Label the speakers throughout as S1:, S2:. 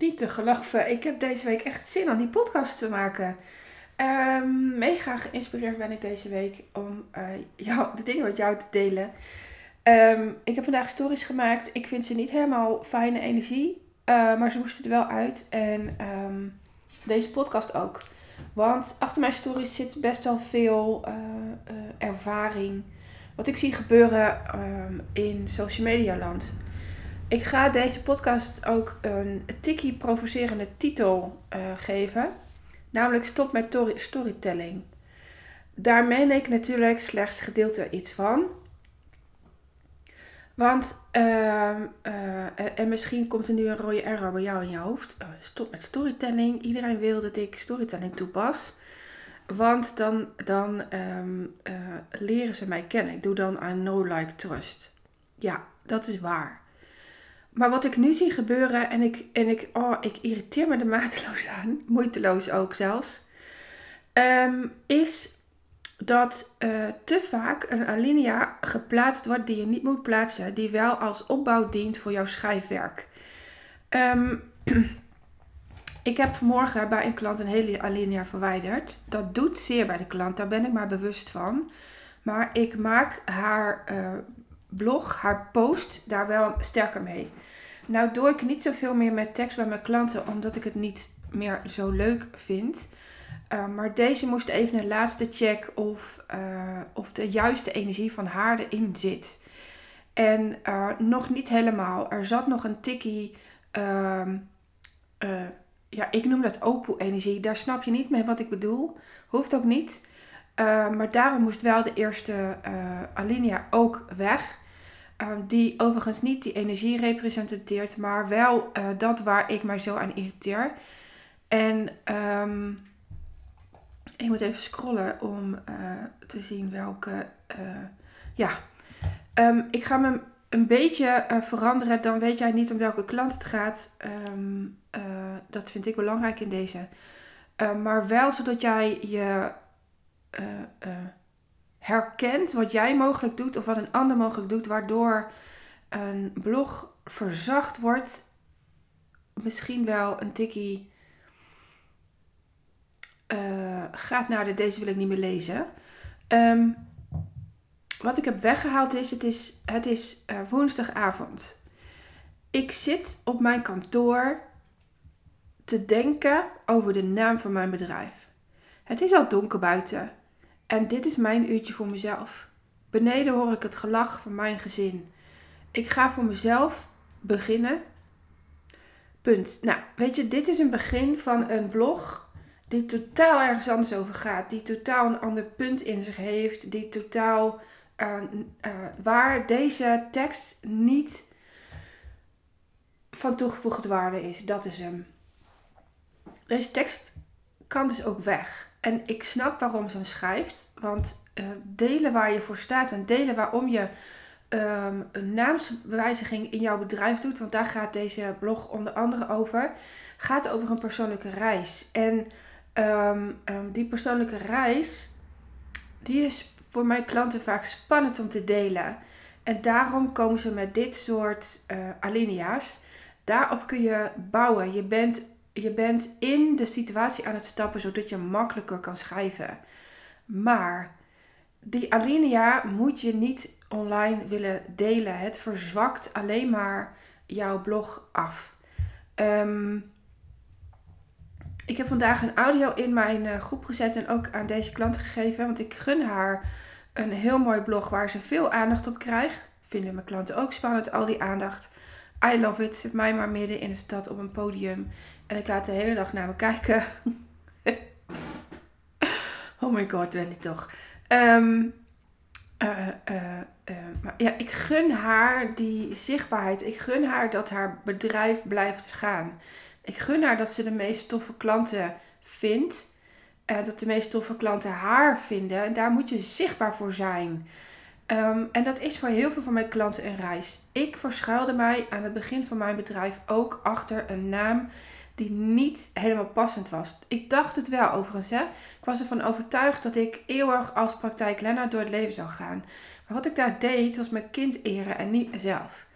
S1: niet te geloven. Ik heb deze week echt zin om die podcast te maken. Um, mega geïnspireerd ben ik deze week om uh, jou, de dingen met jou te delen. Um, ik heb vandaag stories gemaakt. Ik vind ze niet helemaal fijne energie. Uh, maar ze moesten er wel uit. En um, deze podcast ook. Want achter mijn stories zit best wel veel uh, ervaring. Wat ik zie gebeuren in social media land. Ik ga deze podcast ook een tikkie provocerende titel uh, geven. Namelijk Stop met storytelling. Daar meen ik natuurlijk slechts gedeelte iets van. Want, uh, uh, en misschien komt er nu een rode error bij jou in je hoofd. Uh, stop met storytelling. Iedereen wil dat ik storytelling toepas. Want dan, dan um, leren ze mij kennen. Ik doe dan aan no like trust. Ja, dat is waar. Maar wat ik nu zie gebeuren, en ik, en ik, oh, ik irriteer me er mateloos aan, moeiteloos ook zelfs, ehm, is dat uh, te vaak een alinea geplaatst wordt die je niet moet plaatsen, die wel als opbouw dient voor jouw schrijfwerk. Um, ik heb vanmorgen bij een klant een hele alinea verwijderd. Dat doet zeer bij de klant, daar ben ik maar bewust van. Maar ik maak haar uh, blog, haar post, daar wel sterker mee. Nou doe ik niet zoveel meer met tekst bij mijn klanten, omdat ik het niet meer zo leuk vind. Uh, maar deze moest even een laatste check of, uh, of de juiste energie van haar erin zit. En uh, nog niet helemaal. Er zat nog een tikkie, ehm, ja, ik noem dat opoe-energie. Daar snap je niet mee wat ik bedoel. Hoeft ook niet. maar daarom moest wel de eerste alinea ook weg. Ehm, die overigens niet die energie representeert, maar wel uh, dat waar ik mij zo aan irriteer. En um, ik moet even scrollen om uh, te zien welke. Uh, ja, um, ik ga me een beetje veranderen. Dan weet jij niet om welke klant het gaat. dat vind ik belangrijk in deze. maar wel zodat jij je herkent wat jij mogelijk doet of wat een ander mogelijk doet, waardoor een blog verzacht wordt, misschien wel een tikkie uh, gaat naar de deze wil ik niet meer lezen. Um, wat ik heb weggehaald is, het is, het is uh, woensdagavond. Ik zit op mijn kantoor te denken over de naam van mijn bedrijf. Het is al donker buiten. En dit is mijn uurtje voor mezelf. Beneden hoor ik het gelach van mijn gezin. Ik ga voor mezelf beginnen. Punt. Nou, weet je, dit is een begin van een blog die totaal ergens anders over gaat. Die totaal een ander punt in zich heeft. Die totaal uh, uh, waar deze tekst niet van toegevoegde waarde is. Dat is hem. Deze tekst kan dus ook weg. En ik snap waarom ze hem schrijft. Want uh, delen waar je voor staat en delen waarom je um, een naamswijziging in jouw bedrijf doet. Want daar gaat deze blog onder andere over. Gaat over een persoonlijke reis. En um, um, die persoonlijke reis, die is voor mijn klanten vaak spannend om te delen. En daarom komen ze met dit soort uh, alinea's. Daarop kun je bouwen. Je bent je bent in de situatie aan het stappen zodat je makkelijker kan schrijven. Maar die alinea moet je niet online willen delen. Het verzwakt alleen maar jouw blog af. Um, ik heb vandaag een audio in mijn uh, groep gezet en ook aan deze klant gegeven. Want ik gun haar een heel mooi blog waar ze veel aandacht op krijgt. Vinden mijn klanten ook spannend, al die aandacht. I love it. Zet mij maar midden in de stad op een podium. En ik laat de hele dag naar me kijken. oh my god, ik toch. Um, maar ja, ik gun haar die zichtbaarheid. Ik gun haar dat haar bedrijf blijft gaan. Ik gun haar dat ze de meest toffe klanten vindt. dat de meest toffe klanten haar vinden. En daar moet je zichtbaar voor zijn. Um, en dat is voor heel veel van mijn klanten een reis. Ik verschuilde mij aan het begin van mijn bedrijf ook achter een naam die niet helemaal passend was. Ik dacht het wel overigens. Hè? Ik was ervan overtuigd dat ik eeuwig als praktijklenner door het leven zou gaan. Maar wat ik daar deed was mijn kind eren en niet mezelf.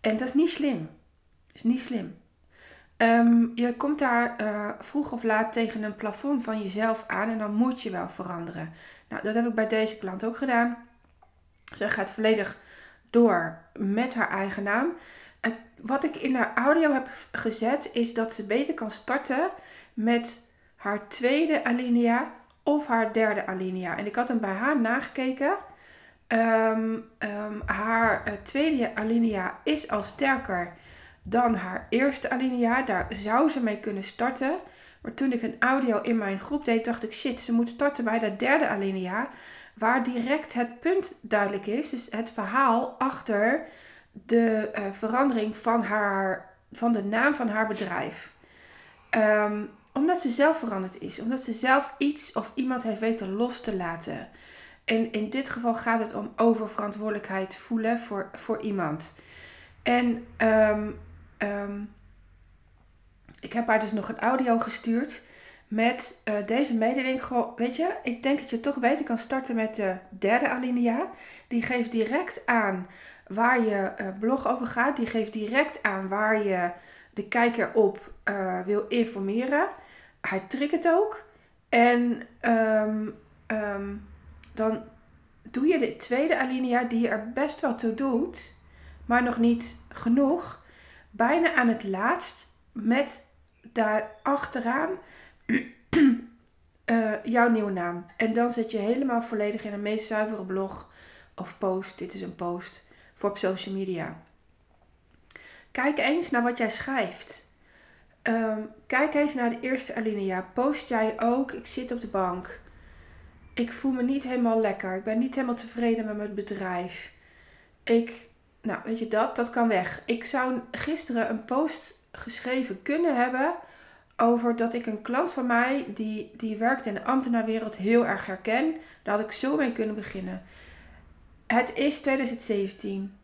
S1: En dat is niet slim. Is niet slim. Ehm, je komt daar uh, vroeg of laat tegen een plafond van jezelf aan en dan moet je wel veranderen. Nou, dat heb ik bij deze klant ook gedaan. Zij gaat volledig door met haar eigen naam. Wat ik in haar audio heb gezet is dat ze beter kan starten met haar tweede alinea of haar derde alinea. En ik had hem bij haar nagekeken. Ehm, ehm, haar uh, tweede alinea is al sterker dan haar eerste alinea. Daar zou ze mee kunnen starten. Maar toen ik een audio in mijn groep deed, dacht ik: shit, ze moet starten bij de derde alinea. Waar direct het punt duidelijk is. Dus het verhaal achter de uh, verandering van, haar, van de naam van haar bedrijf. Um, omdat ze zelf veranderd is. Omdat ze zelf iets of iemand heeft weten los te laten. En in dit geval gaat het om oververantwoordelijkheid voelen voor, voor iemand. En um, um, ik heb haar dus nog een audio gestuurd met uh, deze mededeling. weet je, ik denk dat je toch beter kan starten met de derde alinea. Die geeft direct aan waar je uh, blog over gaat. Die geeft direct aan waar je de kijker op uh, wil informeren hij triggert ook. En um, um, dan doe je de tweede alinea die je er best wel toe doet, maar nog niet genoeg. Bijna aan het laatst met daar achteraan uh, jouw nieuwe naam. En dan zit je helemaal volledig in een meest zuivere blog of post. Dit is een post voor op social media. Kijk eens naar wat jij schrijft. Ehm, kijk eens naar de eerste alinea. Post jij ook? Ik zit op de bank. Ik voel me niet helemaal lekker. Ik ben niet helemaal tevreden met mijn bedrijf. Ik, nou weet je dat, dat kan weg. Ik zou gisteren een post geschreven kunnen hebben over dat ik een klant van mij die, die werkt in de ambtenaarwereld heel erg herken. Daar had ik zo mee kunnen beginnen. Het is 2017.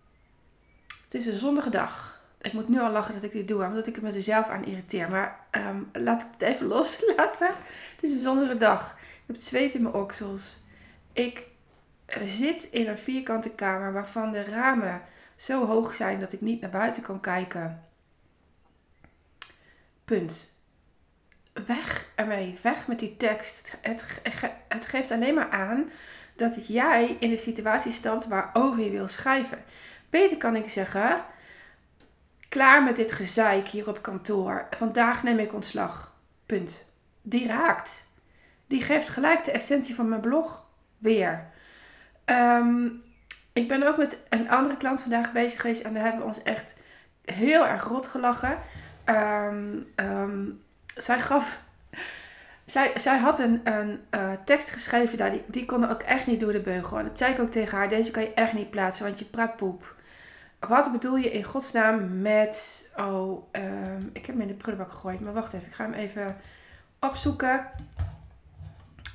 S1: Het is een zonnige dag ik moet nu al lachen dat ik dit doe, omdat ik me er zelf aan irriteer. Maar ehm, laat ik het even loslaten. Het is een zonnige dag. Ik heb het zweet in mijn oksels. Ik eh, zit in een vierkante kamer waarvan de ramen zo hoog zijn dat ik niet naar buiten kan kijken. Punt. Weg ermee. Weg met die tekst. Het, het geeft alleen maar aan dat jij in de situatie stamt waarover je wil schrijven. Beter kan ik zeggen Klaar met dit gezeik hier op kantoor. Vandaag neem ik ontslag. Punt. Die raakt. Die geeft gelijk de essentie van mijn blog weer. Ehm, ik ben ook met een andere klant vandaag bezig geweest en daar hebben we ons echt heel erg rot gelachen. Ehm, ehm, zij gaf. Zij, zij had een, een uh, tekst geschreven, daar, die, die kon ook echt niet door de beugel. En dat zei ik ook tegen haar: deze kan je echt niet plaatsen, want je praat poep. Wat bedoel je in godsnaam met. Oh, um, ik heb hem in de prullenbak gegooid. Maar wacht even, ik ga hem even opzoeken.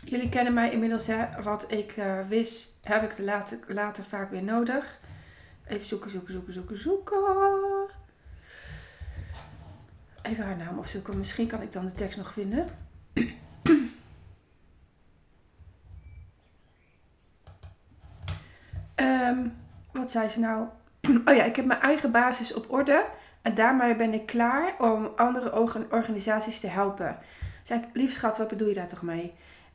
S1: Jullie kennen mij inmiddels, hè. Wat ik uh, wist, heb ik later, later vaak weer nodig. Even zoeken, zoeken, zoeken, zoeken, zoeken. Even haar naam opzoeken. Misschien kan ik dan de tekst nog vinden. um, wat zei ze nou? oh ja, ik heb mijn eigen basis op orde. En daarmee ben ik klaar om andere organisaties te helpen. Zeg ik, lief schat, wat bedoel je daar toch mee?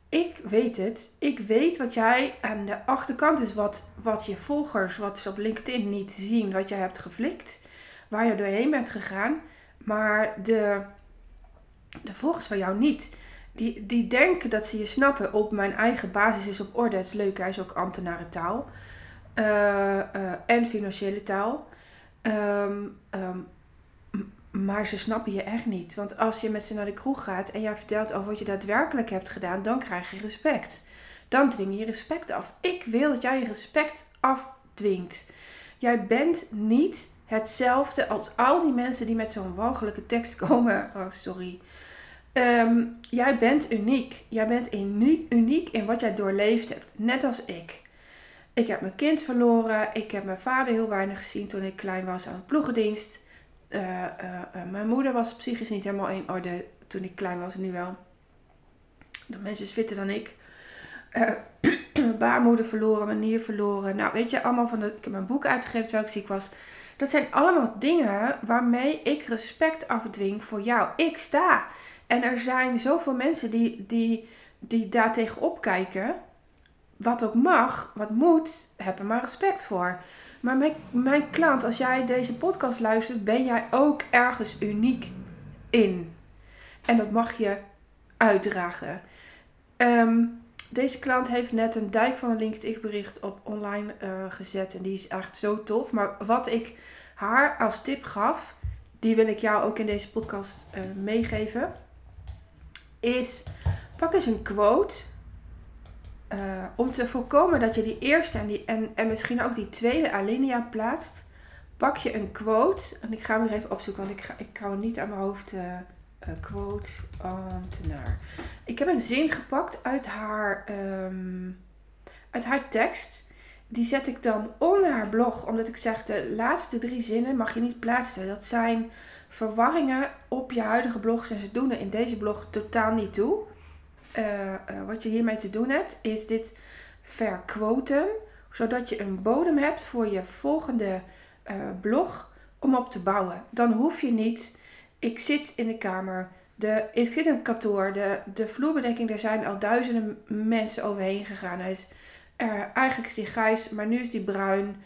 S1: Ik weet het. Ik weet wat jij aan de achterkant is. Wat, wat je volgers, wat ze op LinkedIn niet zien. Wat jij hebt geflikt. Waar je doorheen bent gegaan. Maar de, de volgers van jou niet. Die, die denken dat ze je snappen op mijn eigen basis is op orde. Het is leuk, hij is ook ambtenarentaal. Uh, en financiële taal. Ehm, ehm, maar ze snappen je echt niet. Want als je met ze naar de kroeg gaat en jij vertelt over wat je daadwerkelijk hebt gedaan, dan krijg je respect. Dan dwing je respect af. Ik wil dat jij je respect afdwingt. Jij bent niet hetzelfde als al die mensen die met zo'n walgelijke tekst komen. Oh, sorry. Um, jij bent uniek. Jij bent uniek in wat jij doorleefd hebt. Net als ik. Ik heb mijn kind verloren. Ik heb mijn vader heel weinig gezien toen ik klein was aan de ploegendienst. Uh, mijn moeder was psychisch niet helemaal in orde toen ik klein was, nu wel. De mensen is fitter dan ik. baarmoeder verloren, mijn nier verloren. Nou, weet je, allemaal van de. Ik heb mijn boek uitgegeven terwijl ik ziek was. Dat zijn allemaal dingen waarmee ik respect afdwing voor jou. Ik sta. En er zijn zoveel mensen die, die, die daar tegenop kijken. Wat ook mag, wat moet, heb er maar respect voor. Maar mijn, klant, als jij deze podcast luistert, ben jij ook ergens uniek in. En dat mag je uitdragen. Ehm, deze klant heeft net een dijk van een LinkedIn bericht op online uh, gezet. En die is echt zo tof. Maar wat ik haar als tip gaf, die wil ik jou ook in deze podcast uh, meegeven. Is pak eens een quote. Uh, om te voorkomen dat je die eerste en, die, en, en misschien ook die tweede alinea plaatst. Pak je een quote. En ik ga hem weer even opzoeken, want ik, ga, ik hou niet aan mijn hoofd uh, quote ambtenaar. Ik heb een zin gepakt uit haar, um, uit haar tekst. Die zet ik dan onder haar blog, omdat ik zeg de laatste drie zinnen mag je niet plaatsen. Dat zijn verwarringen op je huidige blog en ze doen er in deze blog totaal niet toe. Uh, uh, wat je hiermee te doen hebt, is dit verquoten, zodat je een bodem hebt voor je volgende uh, blog om op te bouwen. Dan hoef je niet ik zit in de kamer. De, ik zit in het kantoor. De, de vloerbedekking, daar zijn al duizenden mensen overheen gegaan. Hij is, eigenlijk is die grijs, maar nu is die bruin.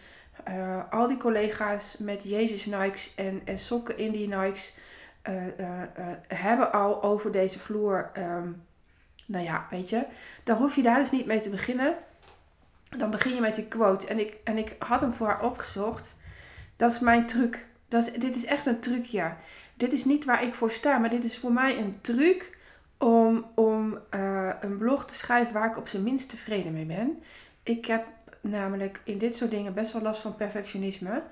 S1: Al die collega's met Jezus Nikes en, en sokken in die Nikes hebben al over deze vloer. Um, nou ja, weet je. Dan hoef je daar dus niet mee te beginnen. Dan begin je met die quote. En ik, en ik had hem voor haar opgezocht. Dat is mijn truc. Dat is, dit is echt een trucje dit is niet waar ik voor sta, maar dit is voor mij een truc om, om uh, een blog te schrijven waar ik op zijn minst tevreden mee ben. Ik heb namelijk in dit soort dingen best wel last van perfectionisme.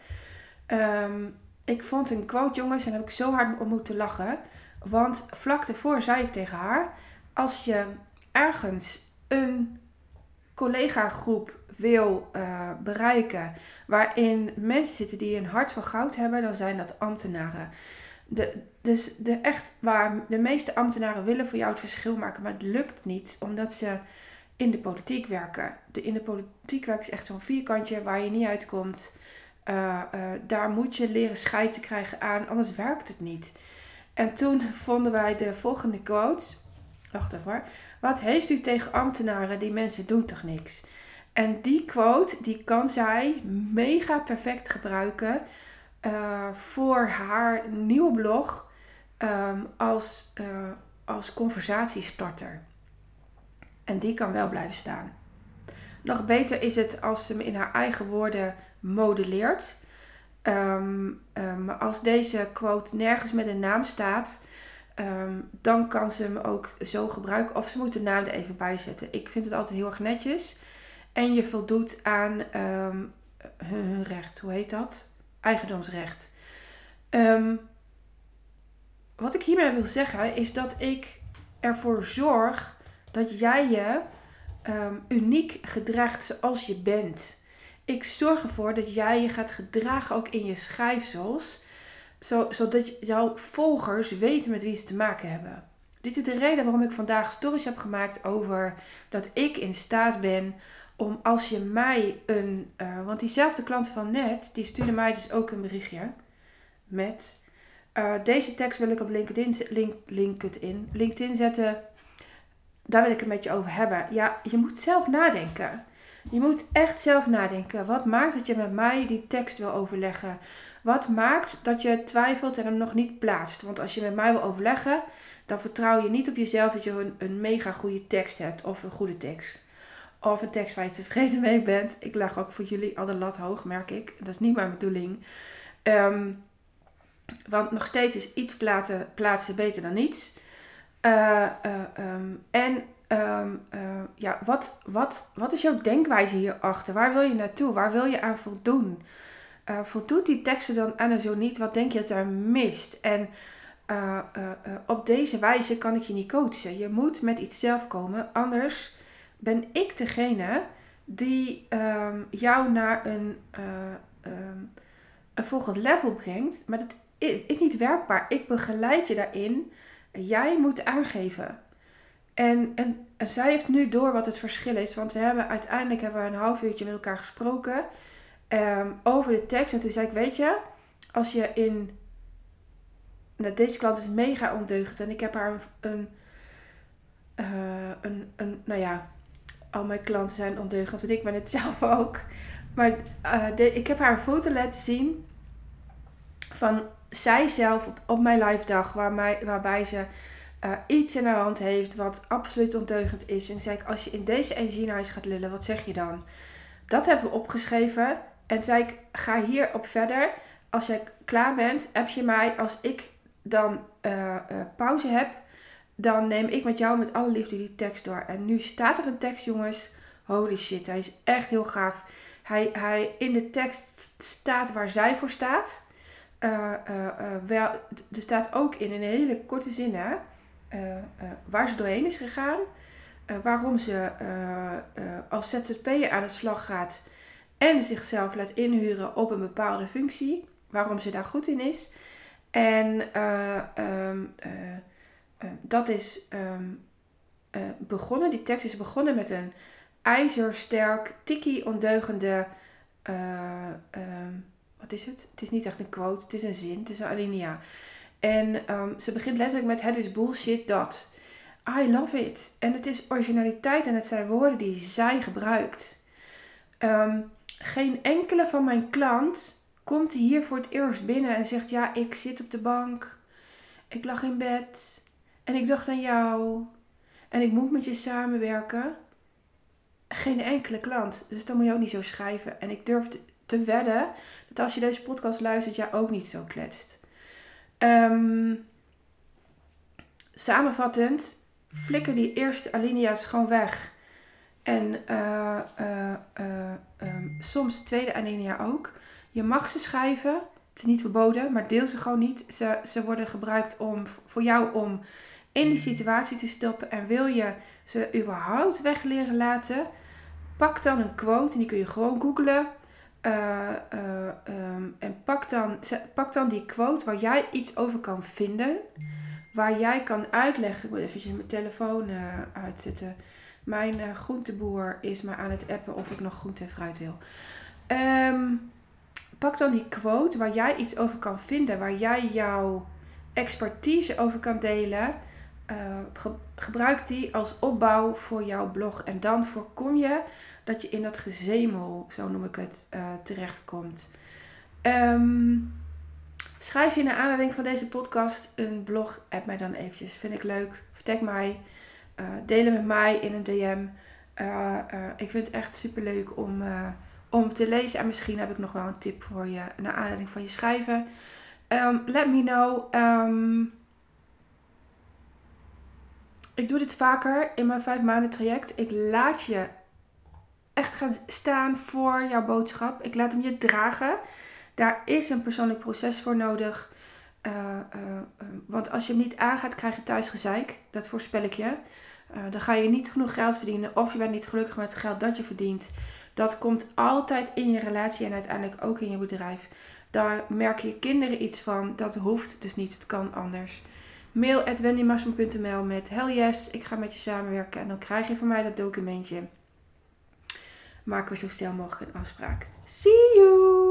S1: Um, ik vond een quote, jongens, en heb ik zo hard om moeten lachen. Want vlak daarvoor zei ik tegen haar: Als je ergens een collega-groep wil uh, bereiken waarin mensen zitten die een hart van goud hebben, dan zijn dat ambtenaren. De, dus de echt waar de meeste ambtenaren willen voor jou het verschil maken, maar het lukt niet omdat ze in de politiek werken. De, in de politiek werken is echt zo'n vierkantje waar je niet uitkomt. Uh, uh, daar moet je leren scheid te krijgen aan, anders werkt het niet. En toen vonden wij de volgende quote. Wacht even hoor. Wat heeft u tegen ambtenaren? Die mensen doen toch niks? En die quote, die kan zij mega perfect gebruiken uh, voor haar nieuwe blog um, als, uh, als conversatiestarter. En die kan wel blijven staan. Nog beter is het als ze hem in haar eigen woorden modelleert. Um, als deze quote nergens met een naam staat, um, dan kan ze hem ook zo gebruiken. Of ze moet de naam er even bij zetten. Ik vind het altijd heel erg netjes. En je voldoet aan hun recht. Hoe heet dat? eigendomsrecht. Um, wat ik hiermee wil zeggen is dat ik ervoor zorg dat jij je uniek gedraagt zoals je bent. Ik zorg ervoor dat jij je gaat gedragen ook in je schrijfsels, zo, zodat jouw volgers weten met wie ze te maken hebben. Dit is de reden waarom ik vandaag stories heb gemaakt over dat ik in staat ben om als je mij een. Uh, want diezelfde klant van net, die stuurde mij dus ook een berichtje. Met. Uh, deze tekst wil ik op LinkedIn, link, LinkedIn, LinkedIn zetten. Daar wil ik het met je over hebben. Ja, je moet zelf nadenken. Je moet echt zelf nadenken. Wat maakt dat je met mij die tekst wil overleggen? Wat maakt dat je twijfelt en hem nog niet plaatst? Want als je met mij wil overleggen, dan vertrouw je niet op jezelf dat je een, mega goede tekst hebt of een goede tekst of een tekst waar je tevreden mee bent. Ik leg ook voor jullie al de lat hoog, merk ik. Dat is niet mijn bedoeling. Um, want nog steeds is iets plaatsen, beter dan niets. Uh, uh, um, en um, uh, ja, wat, wat, wat is jouw denkwijze hierachter? Waar wil je naartoe? Waar wil je aan voldoen? Voldoet die teksten dan aan en zo niet? Wat denk je dat er mist? En op deze wijze kan ik je niet coachen. Je moet met iets zelf komen, anders ben ik degene die um, jou naar een, uh, um, een volgend level brengt. Maar dat is niet werkbaar. Ik begeleid je daarin. Jij moet aangeven. En, en, en, zij heeft nu door wat het verschil is. Want we hebben uiteindelijk hebben we een half uurtje met elkaar gesproken. Ehm, over de tekst. En toen zei ik, weet je, als je in... Nou, deze klant is mega ondeugend. En ik heb haar een... een, uh, een, een nou ja, al mijn klanten zijn ondeugend. Want ik ben het zelf ook. Maar uh, de, ik heb haar een foto laten zien van zij zelf op, op mijn live dag, waar mij, waarbij ze uh, iets in haar hand heeft wat absoluut ondeugend is. En zei ik, als je in deze energie huis gaat lullen, wat zeg je dan? Dat hebben we opgeschreven. En zei ik, ga hierop verder. Als je klaar bent, heb je mij, als ik dan uh, uh, pauze heb, dan neem ik met jou met alle liefde die tekst door. En nu staat er een tekst, jongens. Holy shit, hij is echt heel gaaf. Hij, hij in de tekst staat waar zij voor staat. Uh, wel, er staat ook in een hele korte zin hè, waar ze doorheen is gegaan. waarom ze als ZZP'er aan de slag gaat en zichzelf laat inhuren op een bepaalde functie. Waarom ze daar goed in is. En um, dat is um, begonnen, die tekst is begonnen met een ijzersterk, tikkie ondeugende. Um, wat is het? Het is niet echt een quote, het is een zin, het is een alinea. En ze begint letterlijk met: Het is bullshit dat. I love it. En het is originaliteit en het zijn woorden die zij gebruikt. Um, geen enkele van mijn klant komt hier voor het eerst binnen en zegt: Ja, ik zit op de bank. Ik lag in bed. En ik dacht aan jou. En ik moet met je samenwerken. Geen enkele klant. Dus dan moet je ook niet zo schrijven. En ik durf te wedden dat als je deze podcast luistert, jij ook niet zo kletst. Um, samenvattend, flikker die eerste alinea's gewoon weg. En uh, uh, uh, um, soms de tweede alinea ook. Je mag ze schrijven. Het is niet verboden, maar deel ze gewoon niet. Ze, ze worden gebruikt om, voor jou om in die situatie te stoppen. En wil je ze überhaupt weg leren laten, pak dan een quote en die kun je gewoon googlen. Um, en pak dan, pak dan die quote waar jij iets over kan vinden. Waar jij kan uitleggen. Ik moet eventjes mijn telefoon uitzetten. Mijn groenteboer is maar aan het appen of ik nog groente en fruit wil. Um, pak dan die quote waar jij iets over kan vinden. Waar jij jouw expertise over kan delen. Ge gebruik die als opbouw voor jouw blog. En dan voorkom je dat je in dat gezemel, zo noem ik het, uh, terechtkomt. Um, schrijf je naar aanleiding van deze podcast een blog, app mij dan eventjes. Vind ik leuk. Vertek mij. Uh, deel het met mij in een DM. Uh, ik vind het echt super leuk om, om te lezen. En misschien heb ik nog wel een tip voor je naar aanleiding van je schrijven. Um, let me know. Um, ik doe dit vaker in mijn vijf maanden traject. Ik laat je echt gaan staan voor jouw boodschap. Ik laat hem je dragen. Daar is een persoonlijk proces voor nodig. Want als je hem niet aangaat, krijg je thuis gezeik. Dat voorspel ik je. Dan ga je niet genoeg geld verdienen. Of je bent niet gelukkig met het geld dat je verdient. Dat komt altijd in je relatie en uiteindelijk ook in je bedrijf. Daar merken je kinderen iets van. Dat hoeft dus niet. Het kan anders. Mail at met hell yes, ik ga met je samenwerken. En dan krijg je van mij dat documentje maken we zo snel mogelijk een afspraak. See you!